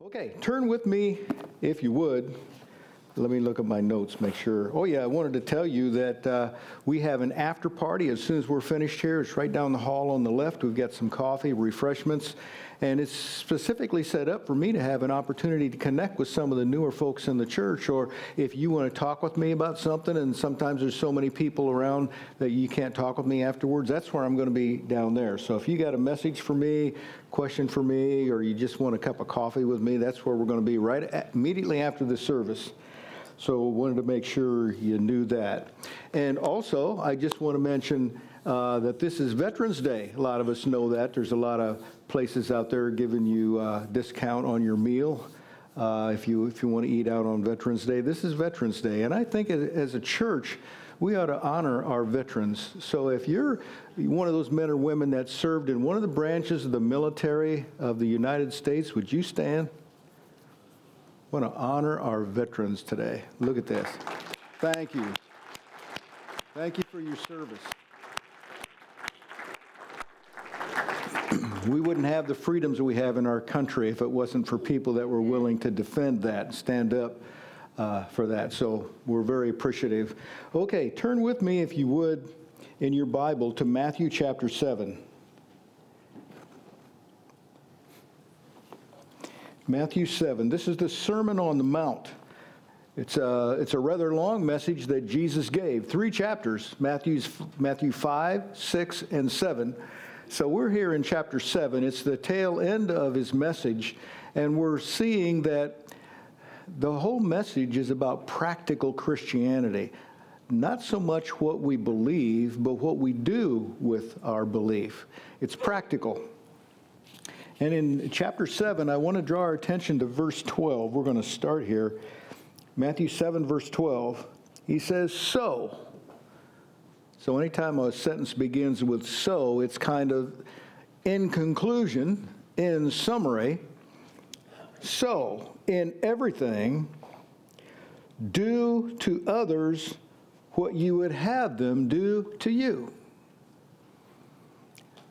Okay, turn with me, if you would. Let me look at my notes, make sure. Oh, yeah, I wanted to tell you that uh, we have an after party as soon as we're finished here. It's right down the hall on the left. We've got some coffee, refreshments, and it's specifically set up for me to have an opportunity to connect with some of the newer folks in the church. Or if you want to talk with me about something, and sometimes there's so many people around that you can't talk with me afterwards, that's where I'm going to be down there. So if you got a message for me, question for me, or you just want a cup of coffee with me, that's where we're going to be right at, immediately after the service. So wanted to make sure you knew that. And also, I just want to mention uh, that this is Veterans Day. A lot of us know that. There's a lot of places out there giving you uh, discount on your meal. Uh, if you if you want to eat out on Veterans Day, this is Veterans Day, and I think as a church, we ought to honor our veterans. So if you're one of those men or women that served in one of the branches of the military of the United States, would you stand? I want to honor our veterans today. Look at this. Thank you. Thank you for your service. We wouldn't have the freedoms we have in our country if it wasn't for people that were willing to defend that, stand up uh, for that. So we're very appreciative. Okay, turn with me, if you would, in your Bible to Matthew chapter 7. Matthew 7. This is the Sermon on the Mount. It's a, it's a rather long message that Jesus gave. Three chapters Matthew's, Matthew 5, 6, and 7. So we're here in chapter 7. It's the tail end of his message, and we're seeing that the whole message is about practical Christianity. Not so much what we believe, but what we do with our belief. It's practical. And in chapter 7, I want to draw our attention to verse 12. We're going to start here. Matthew 7, verse 12. He says, So. So anytime a sentence begins with so, it's kind of in conclusion, in summary. So, in everything, do to others what you would have them do to you.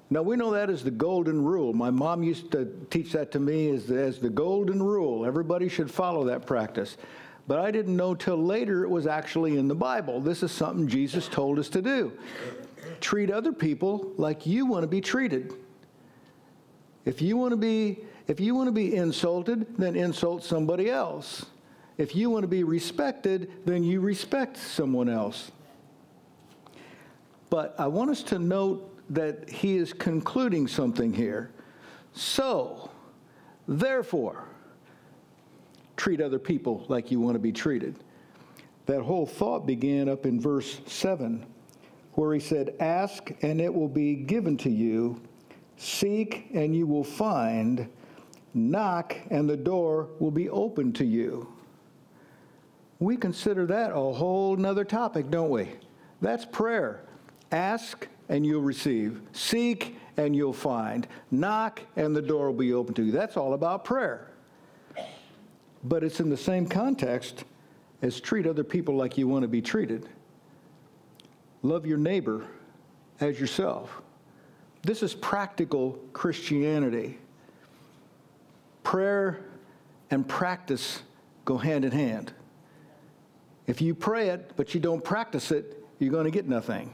Now, we know that as the golden rule. My mom used to teach that to me as the, as the golden rule. Everybody should follow that practice. But I didn't know till later it was actually in the Bible. This is something Jesus told us to do. Treat other people like you want to be treated. If you want to be if you want to be insulted, then insult somebody else. If you want to be respected, then you respect someone else. But I want us to note that he is concluding something here. So, therefore, treat other people like you want to be treated. That whole thought began up in verse 7, where he said, Ask and it will be given to you, seek and you will find, knock and the door will be open to you. We consider that a whole nother topic, don't we? That's prayer. Ask and you'll receive. Seek and you'll find. Knock and the door will be open to you. That's all about prayer. But it's in the same context as treat other people like you want to be treated. Love your neighbor as yourself. This is practical Christianity. Prayer and practice go hand in hand. If you pray it, but you don't practice it, you're going to get nothing.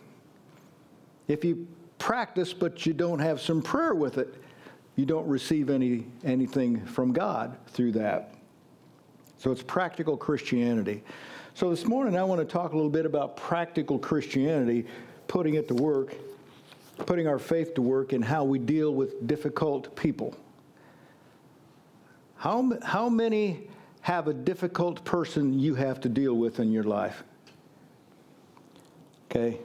If you practice but you don't have some prayer with it, you don't receive any, anything from God through that. So it's practical Christianity. So this morning I want to talk a little bit about practical Christianity, putting it to work, putting our faith to work in how we deal with difficult people. How, how many have a difficult person you have to deal with in your life? Okay,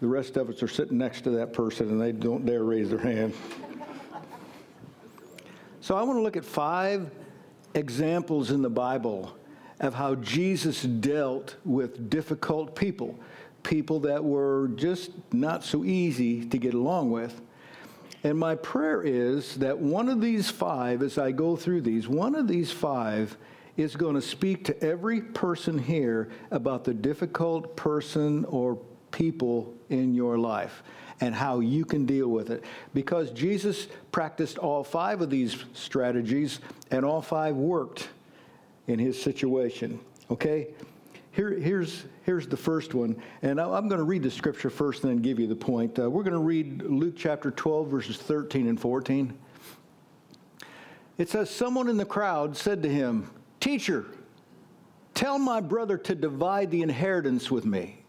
the rest of us are sitting next to that person and they don't dare raise their hand. So I want to look at five examples in the Bible of how Jesus dealt with difficult people, people that were just not so easy to get along with. And my prayer is that one of these five, as I go through these, one of these five is going to speak to every person here about the difficult person or people in your life and how you can deal with it. Because Jesus practiced all five of these strategies, and all five worked in his situation. Okay? Here, here's, here's the first one. And I'm going to read the scripture first and then give you the point. Uh, we're going to read Luke chapter 12, verses 13 and 14. It says, Someone in the crowd said to him, Teacher, tell my brother to divide the inheritance with me.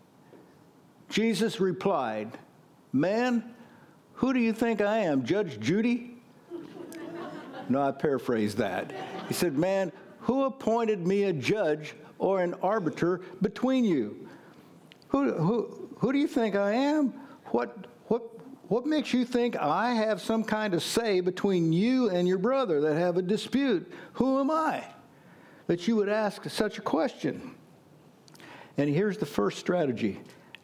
Jesus replied, Man, who do you think I am, Judge Judy? no, I paraphrased that. He said, Man, who appointed me a judge or an arbiter between you? Who, who, who do you think I am? What, what, what makes you think I have some kind of say between you and your brother that have a dispute? Who am I that you would ask such a question? And here's the first strategy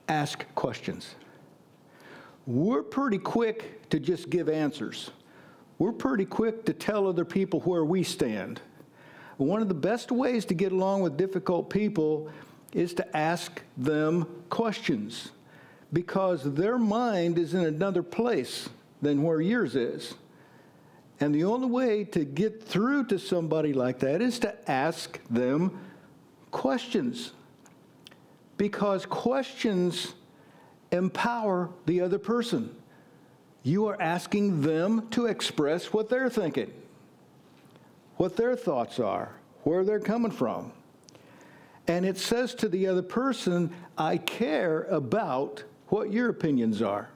ask questions we're pretty quick to just give answers. We're pretty quick to tell other people where we stand. One of the best ways to get along with difficult people is to ask them questions because their mind is in another place than where yours is. And the only way to get through to somebody like that is to ask them questions. Because questions empower the other person. You are asking them to express what they're thinking, what their thoughts are, where they're coming from. And it says to the other person, I care about what your opinions are.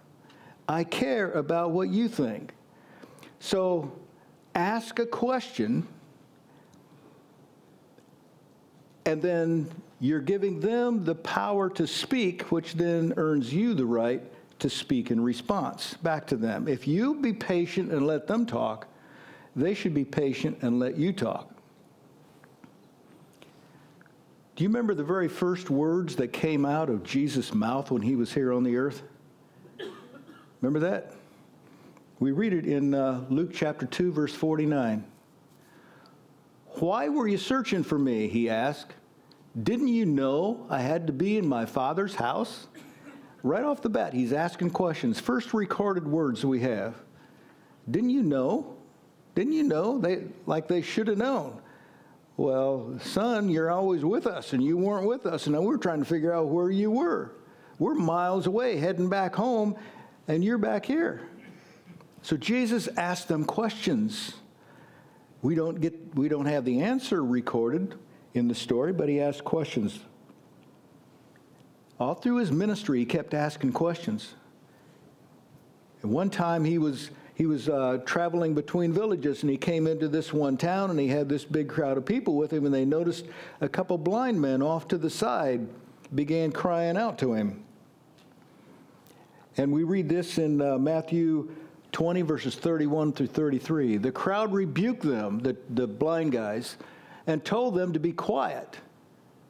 I care about what you think. So ask a question, and then you're giving them the power to speak, which then earns you the right to speak in response back to them. If you be patient and let them talk, they should be patient and let you talk. Do you remember the very first words that came out of Jesus' mouth when he was here on the earth? Remember that? We read it in uh, Luke chapter 2, verse 49. Why were you searching for me? He asked. Didn't you know I had to be in my father's house? Right off the bat, he's asking questions. First recorded words we have. Didn't you know? Didn't you know? They like they should have known. Well, son, you're always with us, and you weren't with us, and now we're trying to figure out where you were. We're miles away, heading back home, and you're back here. So Jesus asked them questions. We don't get we don't have the answer recorded in the story, but he asked questions. All through his ministry, he kept asking questions. And one time he was he was uh, traveling between villages and he came into this one town and he had this big crowd of people with him and they noticed a couple blind men off to the side began crying out to him and we read this in uh, matthew 20 verses 31 through 33 the crowd rebuked them the, the blind guys and told them to be quiet.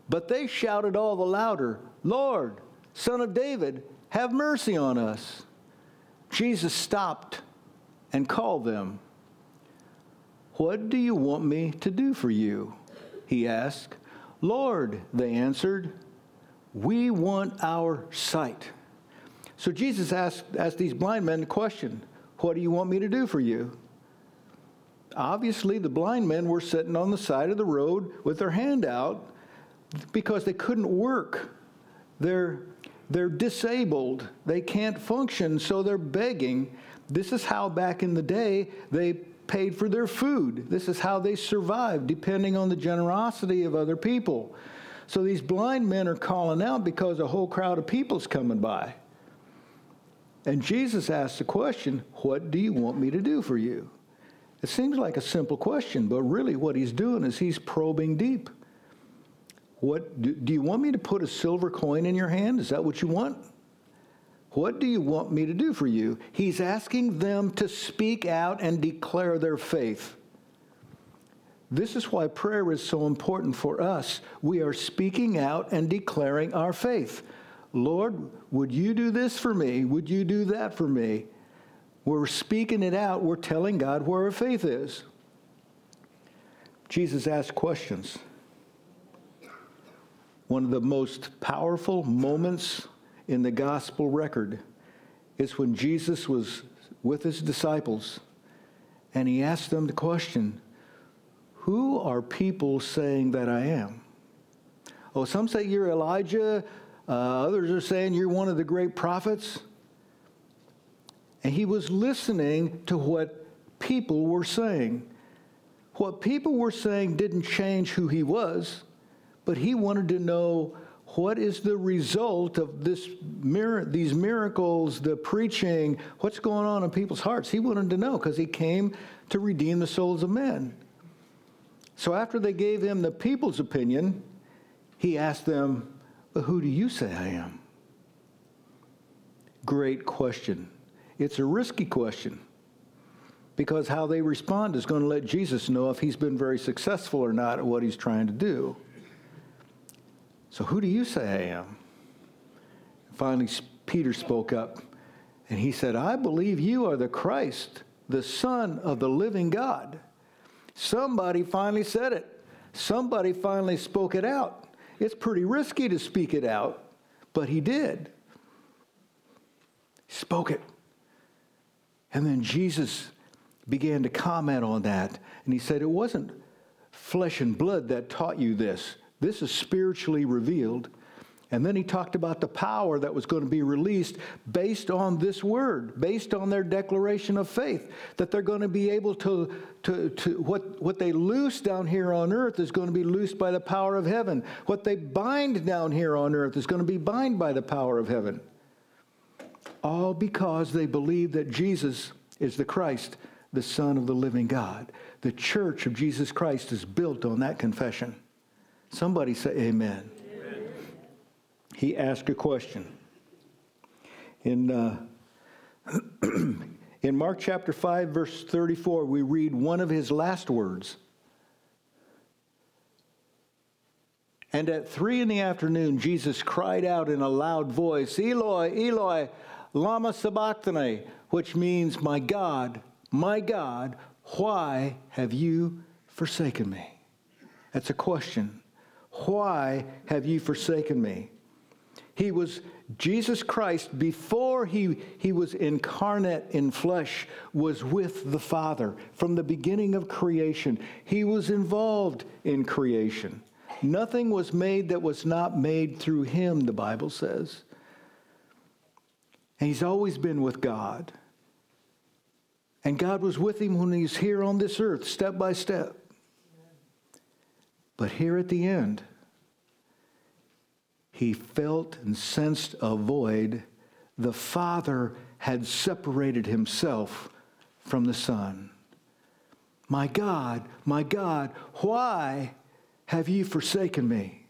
But they shouted all the louder, Lord, Son of David, have mercy on us. Jesus stopped and called them. What do you want me to do for you? He asked. Lord, they answered, we want our sight. So Jesus asked, asked these blind men a question What do you want me to do for you? Obviously the blind men were sitting on the side of the road with their hand out because they couldn't work. They're, they're disabled. They can't function, so they're begging. This is how back in the day they paid for their food. This is how they survived, depending on the generosity of other people. So these blind men are calling out because a whole crowd of people's coming by. And Jesus asked the question, What do you want me to do for you? It seems like a simple question, but really what he's doing is he's probing deep. What do, do, you want me to put a silver coin in your hand? Is that what you want? What do you want me to do for you? He's asking them to speak out and declare their faith. This is why prayer is so important for us. We are speaking out and declaring our faith. Lord, would you do this for me? Would you do that for me? We're speaking it out. We're telling God where our faith is. Jesus asked questions. One of the most powerful moments in the gospel record. is when Jesus was with his disciples and he asked them the question Who are people saying that I am? Oh, some say you're Elijah, uh, others are saying you're one of the great prophets. And he was listening to what people were saying. What people were saying didn't change who he was, but he wanted to know what is the result of this mir- these miracles, the preaching, what's going on in people's hearts. He wanted to know because he came to redeem the souls of men. So after they gave him the people's opinion, he asked them, But who do you say I am? Great question. It's a risky question because how they respond is going to let Jesus know if he's been very successful or not at what he's trying to do. So, who do you say I am? Finally, Peter spoke up and he said, I believe you are the Christ, the Son of the living God. Somebody finally said it. Somebody finally spoke it out. It's pretty risky to speak it out, but he did. He spoke it. And then Jesus began to comment on that. And he said, It wasn't flesh and blood that taught you this. This is spiritually revealed. And then he talked about the power that was going to be released based on this word, based on their declaration of faith, that they're going to be able to, to, to what, what they loose down here on earth is going to be loosed by the power of heaven. What they bind down here on earth is going to be bind by the power of heaven. All because they believe that Jesus is the Christ, the Son of the living God. The church of Jesus Christ is built on that confession. Somebody say amen he asked a question. In, uh, in Mark chapter 5, verse 34, we read one of his last words. And at three in the afternoon, Jesus cried out in a loud voice, Eloi, Eloi, lama sabachthani, which means, My God, my God, why have you forsaken me? That's a question. Why have you forsaken me? He was Jesus Christ, before he, he was incarnate in flesh, was with the Father from the beginning of creation. He was involved in creation. Nothing was made that was not made through him, the Bible says. And he's always been with God. And God was with him when he's here on this earth, step by step. But here at the end, he felt and sensed a void. The Father had separated himself from the Son. My God, my God, why have you forsaken me?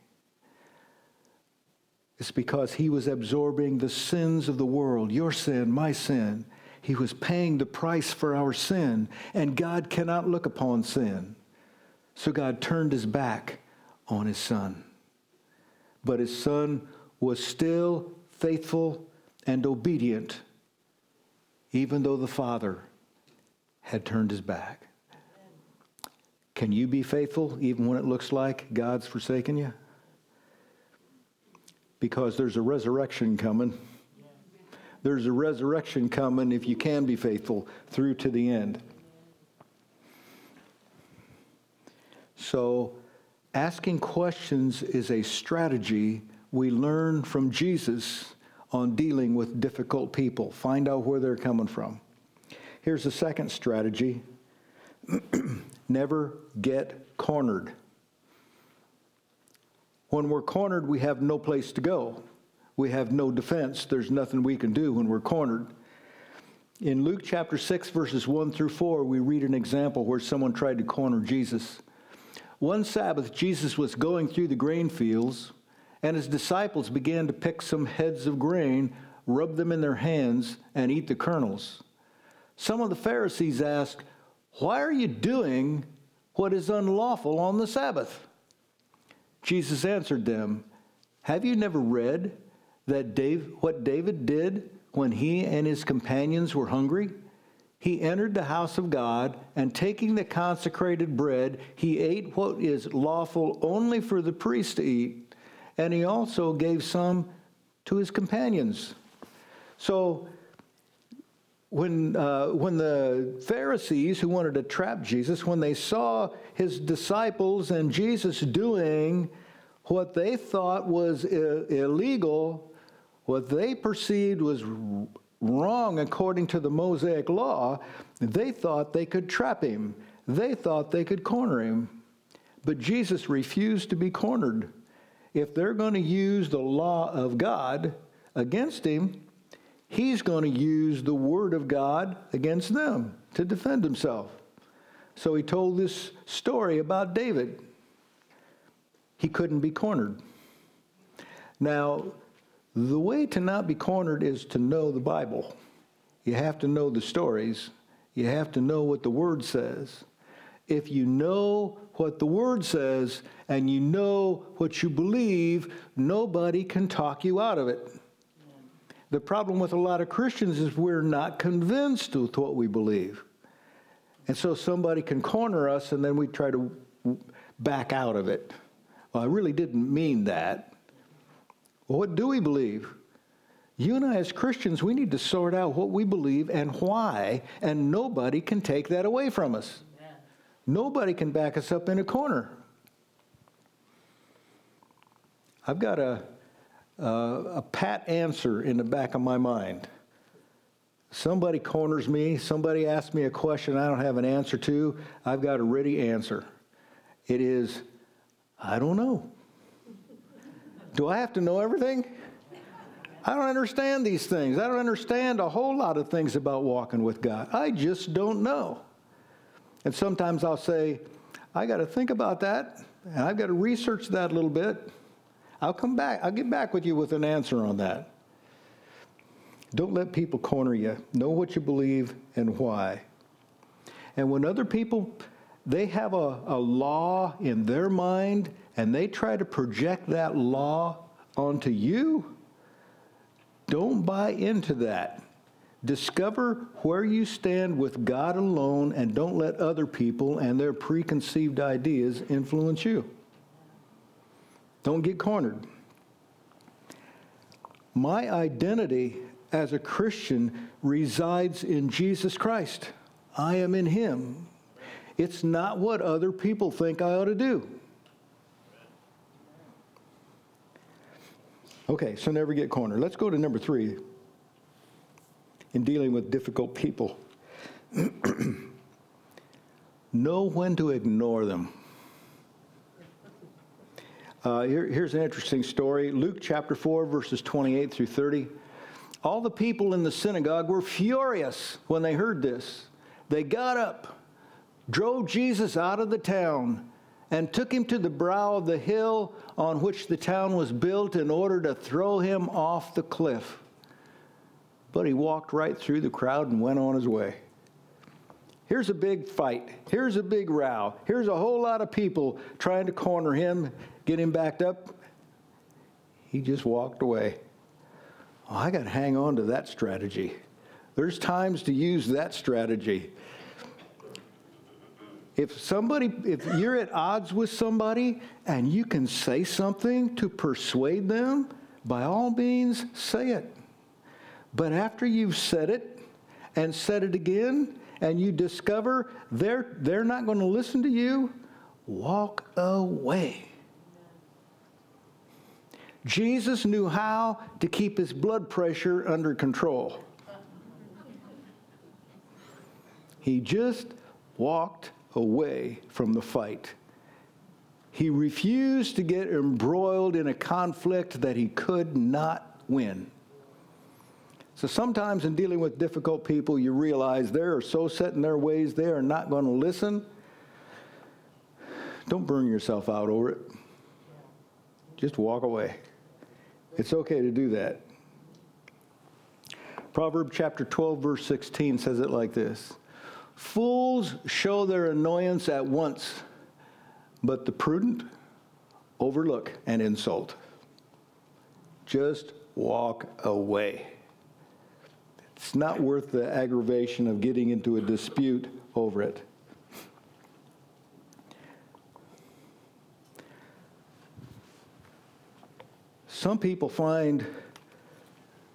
It's because he was absorbing the sins of the world, your sin, my sin. He was paying the price for our sin, and God cannot look upon sin. So God turned his back on his son but his son was still faithful and obedient, even though the father had turned his back. Can you be faithful even when it looks like God's forsaken you? Because there's a resurrection coming. There's a resurrection coming if you can be faithful through to the end. So, Asking questions is a strategy we learn from Jesus on dealing with difficult people. Find out where they're coming from. Here's the second strategy never get cornered. When we're cornered, we have no place to go. We have no defense. There's nothing we can do when we're cornered. In Luke chapter 6, verses 1 through 4, we read an example where someone tried to corner Jesus. One Sabbath, Jesus was going through the grain fields, and his disciples began to pick some heads of grain, rub them in their hands, and eat the kernels. Some of the Pharisees asked, Why are you doing what is unlawful on the Sabbath? Jesus answered them, Have you never read that Dave, what David did when he and his companions were hungry? he entered the house of God, and taking the consecrated bread, he ate what is lawful only for the priest to eat, and he also gave some to his companions. So when, uh, when the Pharisees who wanted to trap Jesus, when they saw his disciples and Jesus doing what they thought was I- illegal, what they perceived was wrong according to the Mosaic law, they thought they could trap him. They thought they could corner him. But Jesus refused to be cornered. If they're going to use the law of God against him, he's going to use the word of God against them to defend himself. So he told this story about David. He couldn't be cornered. Now, the way to not be cornered is to know the Bible. You have to know the stories. You have to know what the Word says. If you know what the Word says and you know what you believe, nobody can talk you out of it. The problem with a lot of Christians is we're not convinced with what we believe. And so somebody can corner us and then we try to back out of it. Well, I really didn't mean that. Well, what do we believe? You and I, as Christians, we need to sort out what we believe and why, and nobody can take that away from us. Amen. Nobody can back us up in a corner. I've got a, a, a pat answer in the back of my mind. Somebody corners me, somebody asks me a question I don't have an answer to, I've got a ready answer. It is, I don't know. Do I have to know everything? I don't understand these things. I don't understand a whole lot of things about walking with God. I just don't know. And sometimes I'll say, I got to think about that, and I've got to research that a little bit. I'll come back. I'll get back with you with an answer on that. Don't let people corner you. Know what you believe and why. And when other people they have a, a law in their mind and they try to project that law onto you, don't buy into that. Discover where you stand with God alone and don't let other people and their preconceived ideas influence you. Don't get cornered. My identity as a Christian resides in Jesus Christ. I am in Him. It's not what other people think I ought to do. Okay, so never get cornered. Let's go to number three in dealing with difficult people. know when to ignore them. Uh, here, here's an interesting story Luke chapter 4, verses 28 through 30. All the people in the synagogue were furious when they heard this. They got up, drove Jesus out of the town, and took him to the brow of the hill on which the town was built in order to throw him off the cliff. But he walked right through the crowd and went on his way. Here's a big fight. Here's a big row. Here's a whole lot of people trying to corner him, get him backed up. He just walked away. Oh, I got to hang on to that strategy. There's times to use that strategy. If somebody, if you're at odds with somebody and you can say something to persuade them, by all means, say it. But after you've said it and said it again, and you discover they're, they're not going to listen to you, walk away. Jesus knew how to keep his blood pressure under control. He just walked away from the fight. He refused to get embroiled in a conflict that he could not win. So sometimes in dealing with difficult people, you realize they are so set in their ways, they are not going to listen. Don't burn yourself out over it. Just walk away. It's okay to do that. Proverb chapter 12, verse 16 says it like this Fools show their annoyance at once, but the prudent overlook an insult. Just walk away. It's not worth the aggravation of getting into a dispute over it. Some people find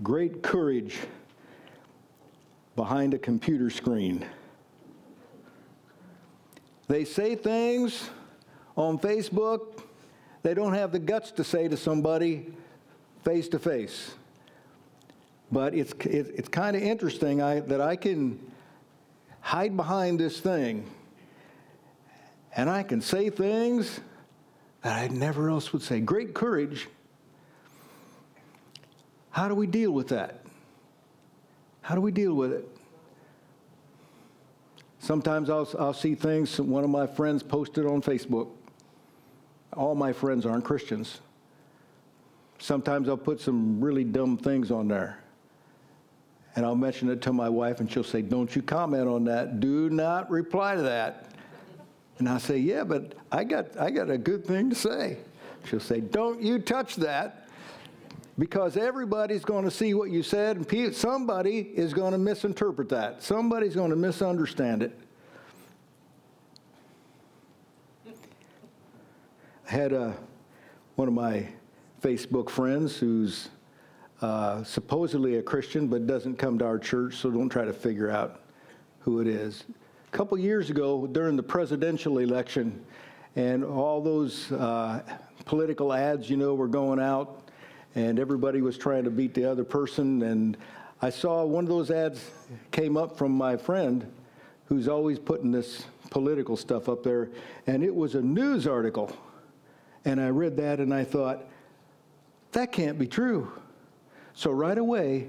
great courage behind a computer screen. They say things on Facebook they don't have the guts to say to somebody face to face. But it's, it, it's kind of interesting I, that I can hide behind this thing and I can say things that I never else would say. Great courage. How do we deal with that? How do we deal with it? Sometimes I'll, I'll see things one of my friends posted on Facebook. All my friends aren't Christians. Sometimes I'll put some really dumb things on there. And I'll mention it to my wife, and she'll say, Don't you comment on that. Do not reply to that. And I say, Yeah, but I got, I got a good thing to say. She'll say, Don't you touch that because everybody's going to see what you said, and somebody is going to misinterpret that. Somebody's going to misunderstand it. I had a, one of my Facebook friends who's uh, supposedly a Christian but doesn't come to our church, so don't try to figure out who it is. A couple years ago, during the presidential election, and all those uh, political ads, you know, were going out, and everybody was trying to beat the other person. And I saw one of those ads came up from my friend who's always putting this political stuff up there, and it was a news article. And I read that and I thought, that can't be true. So right away,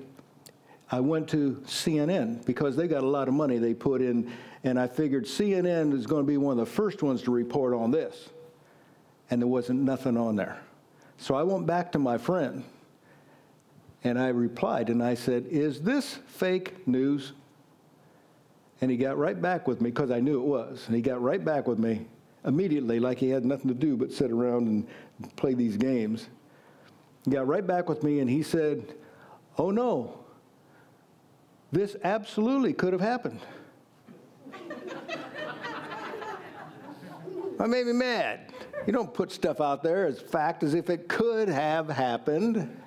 I went to CNN because they got a lot of money they put in, and I figured CNN is going to be one of the first ones to report on this. And there wasn't nothing on there. So I went back to my friend and I replied and I said, Is this fake news? And he got right back with me because I knew it was. And he got right back with me immediately, like he had nothing to do but sit around and play these games He got right back with me and he said, Oh no, this absolutely could have happened. that made me mad. You don't put stuff out there as fact as if it could have happened.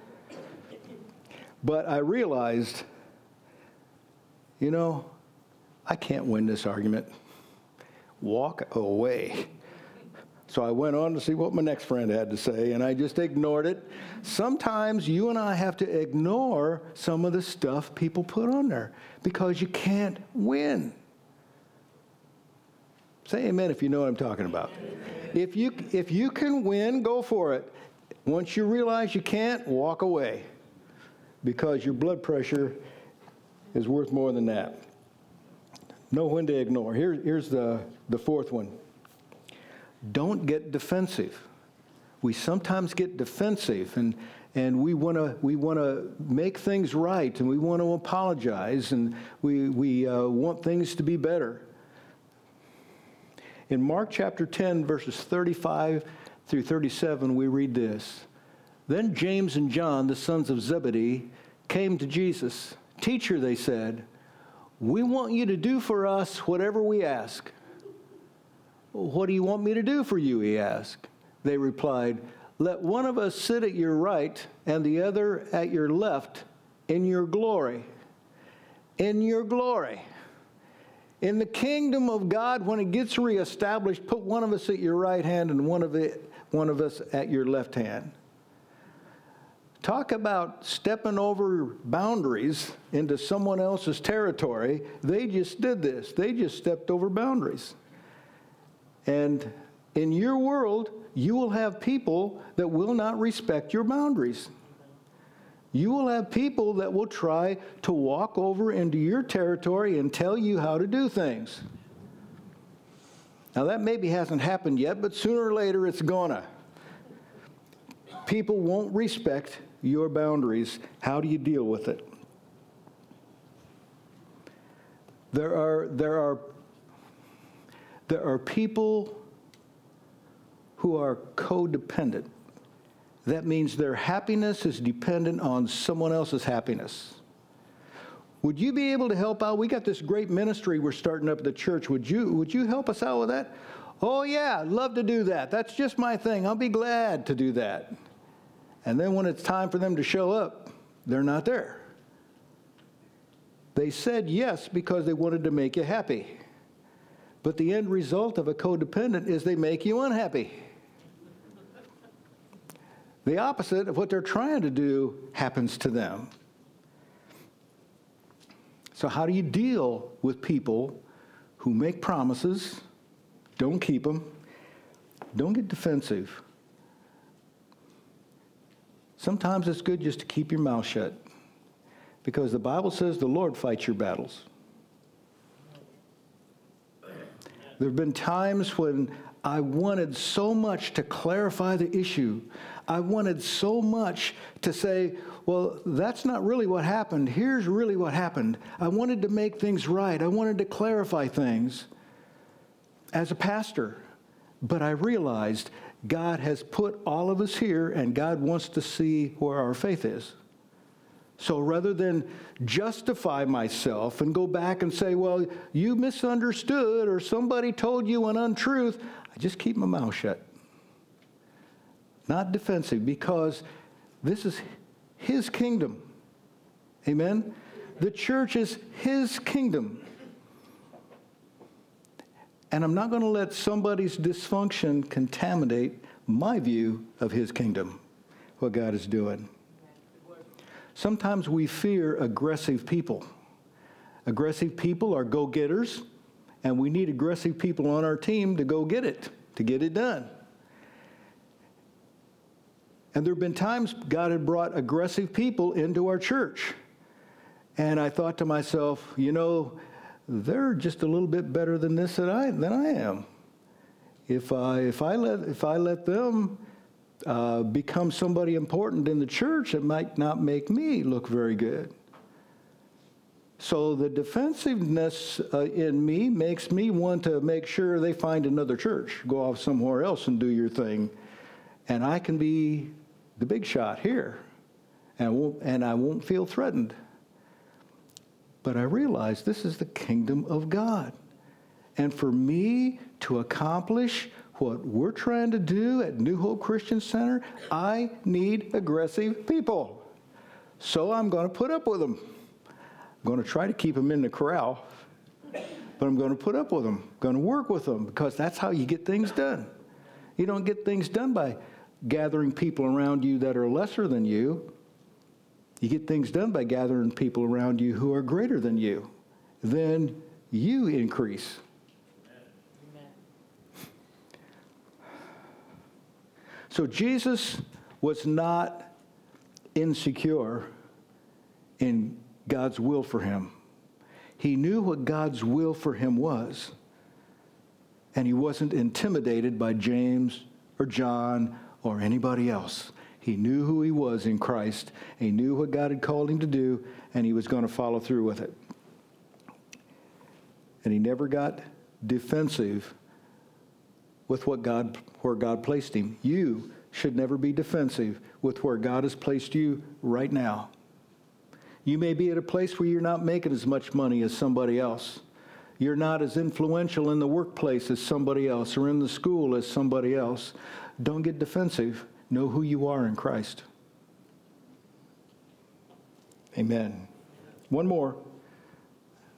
But I realized, you know, I can't win this argument. Walk away. So I went on to see what my next friend had to say, and I just ignored it. Sometimes you and I have to ignore some of the stuff people put on there because you can't win. Say amen if you know what I'm talking about. If you, if you can win, go for it. Once you realize you can't, walk away because your blood pressure is worth more than that. Know when to ignore. Here, here's the, the fourth one don't get defensive. We sometimes get defensive and, and we want to we wanna make things right and we want to apologize and we, we uh, want things to be better. In Mark chapter 10, verses 35 through 37, we read this Then James and John, the sons of Zebedee, came to Jesus. Teacher, they said, we want you to do for us whatever we ask. What do you want me to do for you? He asked. They replied, Let one of us sit at your right and the other at your left in your glory. In your glory. In the kingdom of God, when it gets reestablished, put one of us at your right hand and one of, it, one of us at your left hand. Talk about stepping over boundaries into someone else's territory. They just did this. They just stepped over boundaries. And in your world, you will have people that will not respect your boundaries. You will have people that will try to walk over into your territory and tell you how to do things. Now, that maybe hasn't happened yet, but sooner or later it's gonna. People won't respect your boundaries. How do you deal with it? There are, there are there are people who are codependent. That means their happiness is dependent on someone else's happiness. Would you be able to help out? We got this great ministry we're starting up at the church. Would you, would you help us out with that? Oh, yeah, love to do that. That's just my thing. I'll be glad to do that. And then when it's time for them to show up, they're not there. They said yes because they wanted to make you happy. But the end result of a codependent is they make you unhappy. The opposite of what they're trying to do happens to them. So, how do you deal with people who make promises, don't keep them, don't get defensive? Sometimes it's good just to keep your mouth shut because the Bible says the Lord fights your battles. There have been times when I wanted so much to clarify the issue. I wanted so much to say, well, that's not really what happened. Here's really what happened. I wanted to make things right. I wanted to clarify things as a pastor. But I realized God has put all of us here, and God wants to see where our faith is. So rather than justify myself and go back and say, well, you misunderstood or somebody told you an untruth, I just keep my mouth shut. Not defensive, because this is His kingdom. Amen? The church is His kingdom. And I'm not going to let somebody's dysfunction contaminate my view of His kingdom, what God is doing. Sometimes we fear aggressive people. Aggressive people are go getters, and we need aggressive people on our team to go get it, to get it done. And there have been times God had brought aggressive people into our church. And I thought to myself, you know, they're just a little bit better than this than I, than I am. If I, if, I let, if I let them uh, become somebody important in the church, it might not make me look very good. So the defensiveness uh, in me makes me want to make sure they find another church, go off somewhere else and do your thing. And I can be the big shot here, and won't, and I won't feel threatened. But I realize this is the kingdom of God. And for me to accomplish what we're trying to do at New Hope Christian Center, I need aggressive people. So I'm going to put up with them. I'm going to try to keep them in the corral, but I'm going to put up with them, going to work with them because that's how you get things done. You don't get things done by gathering people around you that are lesser than you. You get things done by gathering people around you who are greater than you. Then you increase. So Jesus was not insecure in God's will for him. He knew what God's will for him was, and he wasn't intimidated by James or John or anybody else. He knew who he was in Christ. He knew what God had called him to do, and he was going to follow through with it. And he never got defensive with what God, where God placed him. You should never be defensive with where God has placed you right now. You may be at a place where you're not making as much money as somebody else. You're not as influential in the workplace as somebody else or in the school as somebody else. Don't get defensive. Know who you are in Christ. Amen. One more.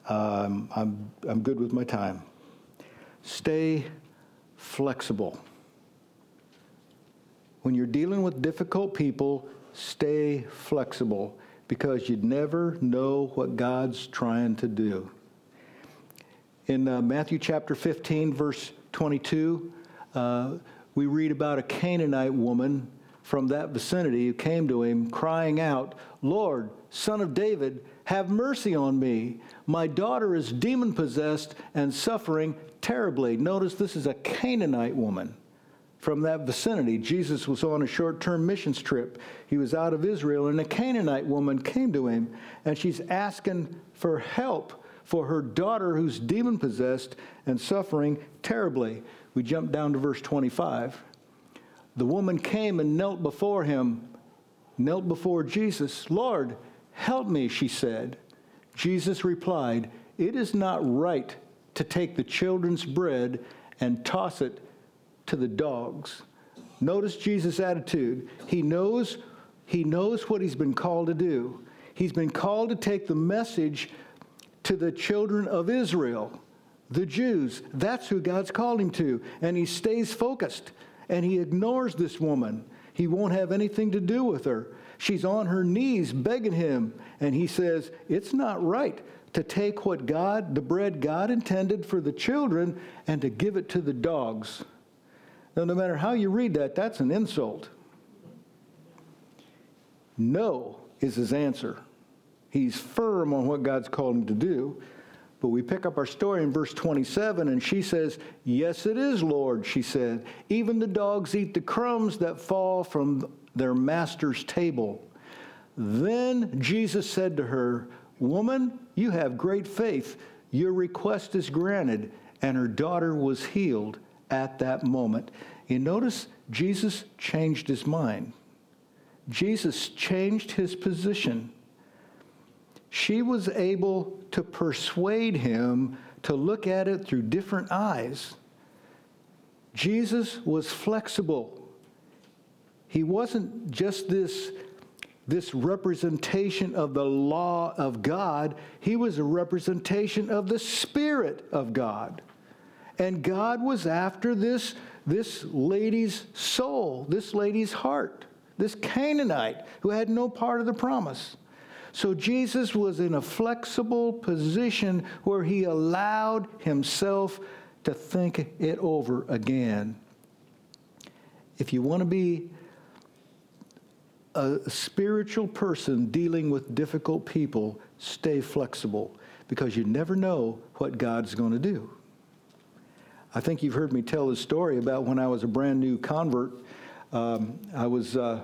Um, I'm, I'm good with my time. Stay flexible. When you're dealing with difficult people, stay flexible because you'd never know what God's trying to do. In uh, Matthew chapter 15, verse 22, uh, we read about a Canaanite woman from that vicinity who came to him crying out, Lord, son of David, have mercy on me. My daughter is demon possessed and suffering terribly. Notice this is a Canaanite woman from that vicinity. Jesus was on a short term missions trip. He was out of Israel, and a Canaanite woman came to him, and she's asking for help for her daughter who's demon possessed and suffering terribly. We jump down to verse 25. The woman came and knelt before him, knelt before Jesus. Lord, help me, she said. Jesus replied, It is not right to take the children's bread and toss it to the dogs. Notice Jesus' attitude. He knows He knows what he's been called to do. He's been called to take the message to the children of Israel, the Jews. That's who God's called him to. And he stays focused and he ignores this woman. He won't have anything to do with her. She's on her knees begging him. And he says, It's not right to take what God, the bread God intended for the children, and to give it to the dogs. Now, no matter how you read that, that's an insult. No is his answer. He's firm on what God's called him to do. But we pick up our story in verse 27, and she says, Yes, it is, Lord, she said. Even the dogs eat the crumbs that fall from their master's table. Then Jesus said to her, Woman, you have great faith. Your request is granted. And her daughter was healed at that moment. You notice Jesus changed his mind. Jesus changed his position. She was able to persuade him to look at it through different eyes. Jesus was flexible. He wasn't just this, this representation of the law of God, he was a representation of the Spirit of God. And God was after this, this lady's soul, this lady's heart this Canaanite who had no part of the promise. So Jesus was in a flexible position where he allowed himself to think it over again. If you want to be a spiritual person dealing with difficult people, stay flexible because you never know what God's going to do. I think you've heard me tell the story about when I was a brand new convert. Um, I was uh,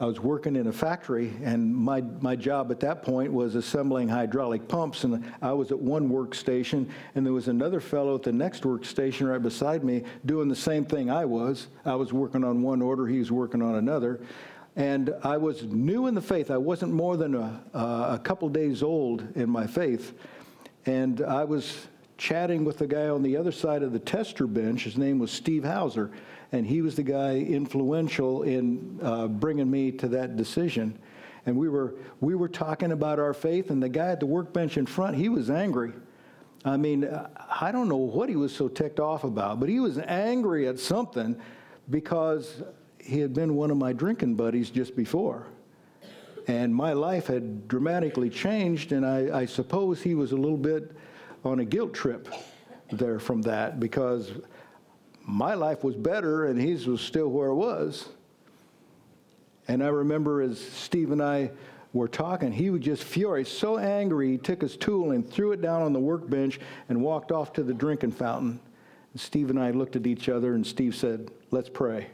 I was working in a factory, and my, my job at that point was assembling hydraulic pumps. And I was at one workstation, and there was another fellow at the next workstation right beside me doing the same thing I was. I was working on one order, he was working on another. And I was new in the faith. I wasn't more than a, a couple days old in my faith. And I was chatting with the guy on the other side of the tester bench. His name was Steve Hauser and he was the guy influential in uh, bringing me to that decision. And we were we were talking about our faith, and the guy at the workbench in front, he was angry. I mean, I don't know what he was so ticked off about, but he was angry at something because he had been one of my drinking buddies just before. And my life had dramatically changed, and I, I suppose he was a little bit on a guilt trip there from that because my life was better and his was still where it was. And I remember as Steve and I were talking, he was just furious, so angry, he took his tool and threw it down on the workbench and walked off to the drinking fountain. And Steve and I looked at each other, and Steve said, Let's pray.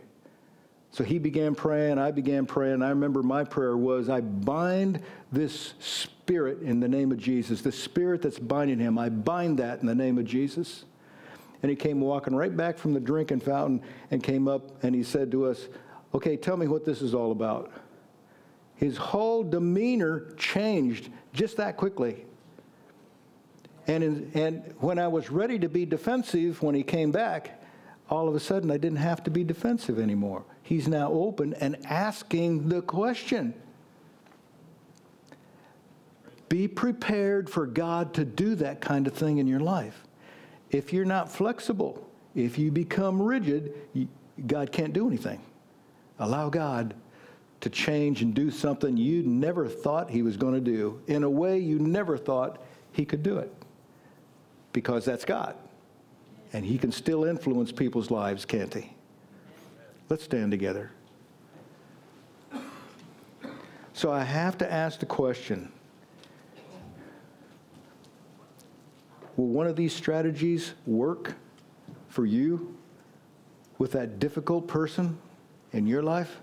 So he began praying, I began praying. I remember my prayer was, I bind this spirit in the name of Jesus, the spirit that's binding him. I bind that in the name of Jesus. And he came walking right back from the drinking fountain and came up and he said to us, Okay, tell me what this is all about. His whole demeanor changed just that quickly. And, in, and when I was ready to be defensive when he came back, all of a sudden I didn't have to be defensive anymore. He's now open and asking the question. Be prepared for God to do that kind of thing in your life. If you're not flexible, if you become rigid, God can't do anything. Allow God to change and do something you never thought He was going to do in a way you never thought He could do it. Because that's God. And He can still influence people's lives, can't He? Let's stand together. So I have to ask the question Will one of these strategies work for you with that difficult person in your life?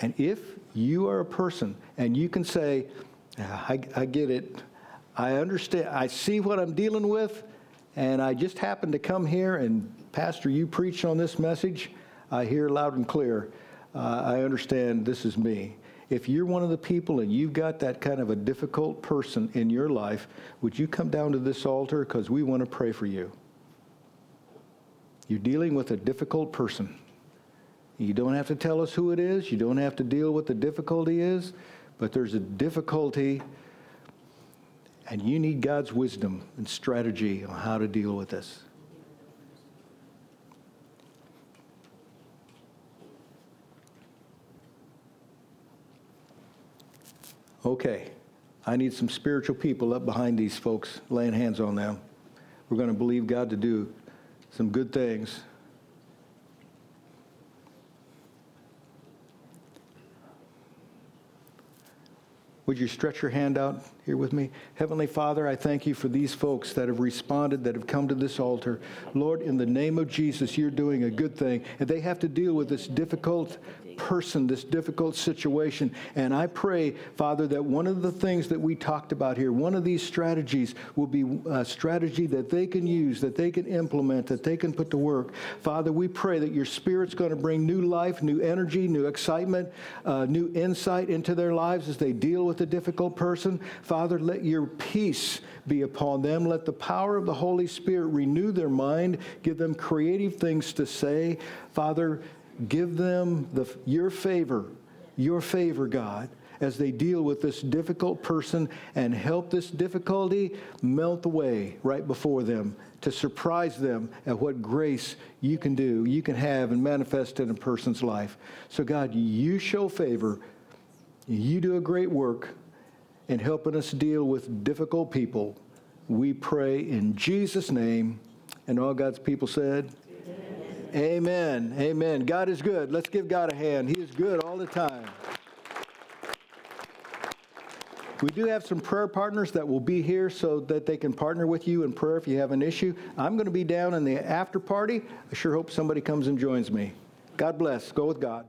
And if you are a person and you can say, ah, I, I, get it, I understand, I see what I'm dealing with, and I just happened to come here and, Pastor, you preach on this message, I hear loud and clear. Uh, I understand this is me. If you're one of the people and you've got that kind of a difficult person in your life, would you come down to this altar? Because we want to pray for you. You're dealing with a difficult person You don't have to tell us who it is. You don't have to deal with the difficulty is, but there's a difficulty and you need God's wisdom and strategy on how to deal with this. Okay, I need some spiritual people up behind these folks, laying hands on them. We're going to believe God to do some good things. Would you stretch your hand out here with me? Heavenly Father, I thank you for these folks that have responded, that have come to this altar. Lord, in the name of Jesus, you're doing a good thing. And they have to deal with this difficult person, this difficult situation. And I pray, Father, that one of the things that we talked about here, one of these strategies will be a strategy that they can use, that they can implement, that they can put to work. Father, we pray that your Spirit's going to bring new life, new energy, new excitement, uh, new insight into their lives as they deal with a difficult person. Father, let your peace be upon them. Let the power of the Holy Spirit renew their mind, give them creative things to say. Father, Give them the, your favor, your favor, God, as they deal with this difficult person and help this difficulty melt away right before them to surprise them at what grace you can do, you can have and manifest in a person's life. So, God, you show favor, you do a great work in helping us deal with difficult people. We pray in Jesus' name. And all God's people said, Amen. Amen. God is good. Let's give God a hand. He is good all the time. We do have some prayer partners that will be here so that they can partner with you in prayer if you have an issue. I'm going to be down in the after party. I sure hope somebody comes and joins me. God bless. Go with God.